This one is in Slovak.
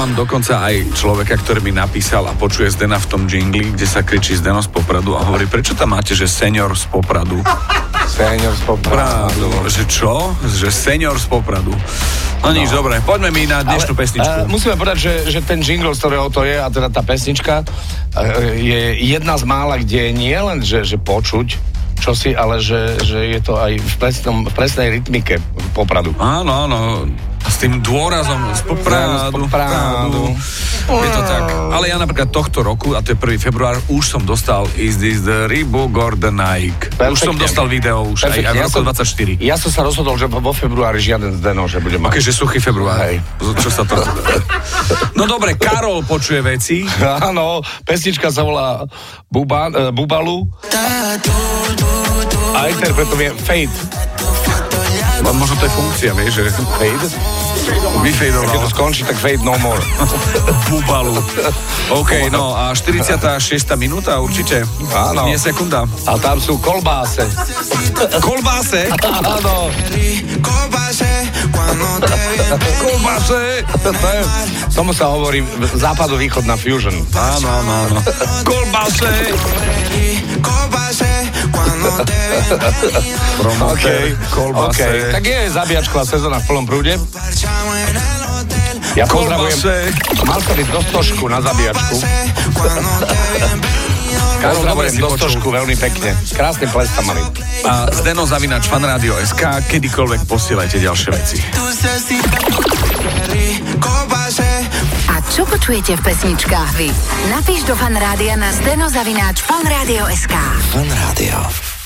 mám dokonca aj človeka, ktorý mi napísal a počuje Zdena v tom jingli, kde sa kričí Zdeno z Popradu a hovorí, prečo tam máte, že senior z Popradu? Senior z Popradu. Že čo? Že senior z Popradu. No, nič, dobre, poďme mi na dnešnú pesničku. Uh, musíme povedať, že, že ten jingle, z ktorého to je, a teda tá pesnička, uh, je jedna z mála, kde nie len, že, že počuť, čosi, ale že, že je to aj v, presnom, v presnej rytmike Popradu. Áno, áno. S tým dôrazom z Popradu. Z Popradu. Je to tak. Ale ja napríklad tohto roku, a to je 1. február, už som dostal Is this the or the Nike? Perfektne. Už som dostal video, už aj, aj v Ja roku som- 24. Ja som sa rozhodol, že vo februári žiaden Zdeno, že bude mať. Ok, že suchý február. Hej. Čo sa to... No dobre, Karol počuje veci. Áno, pesnička sa volá Buba, uh, Bubalu a interpretom je Fade. No, Možno to je funkcia, vieš, že Fade? Keď to skončí, tak Fade no more. bubalu. OK, no a 46. minúta určite. Áno. Nie sekunda. A tam sú kolbáse. Kolbáse. Áno. Kolbáse. To je, tomu sa hovorí západo-východná fusion. Áno, áno, áno. Kolbáse. OK, Kolbáse. OK. Tak je zabíjačková sezóna v plnom prúde. Ja pozdravujem. Mal som ísť do stožku na zabíjačku. Dobre Pozdravujem si do stožku veľmi pekne. Krásny ples tam mali. A Zdeno Zavinač, fanradio SK, kedykoľvek posielajte ďalšie veci. A čo počujete v pesničkách vy? Napíš do fanrádia na steno zavináč fanradio.sk. Fan Rádio.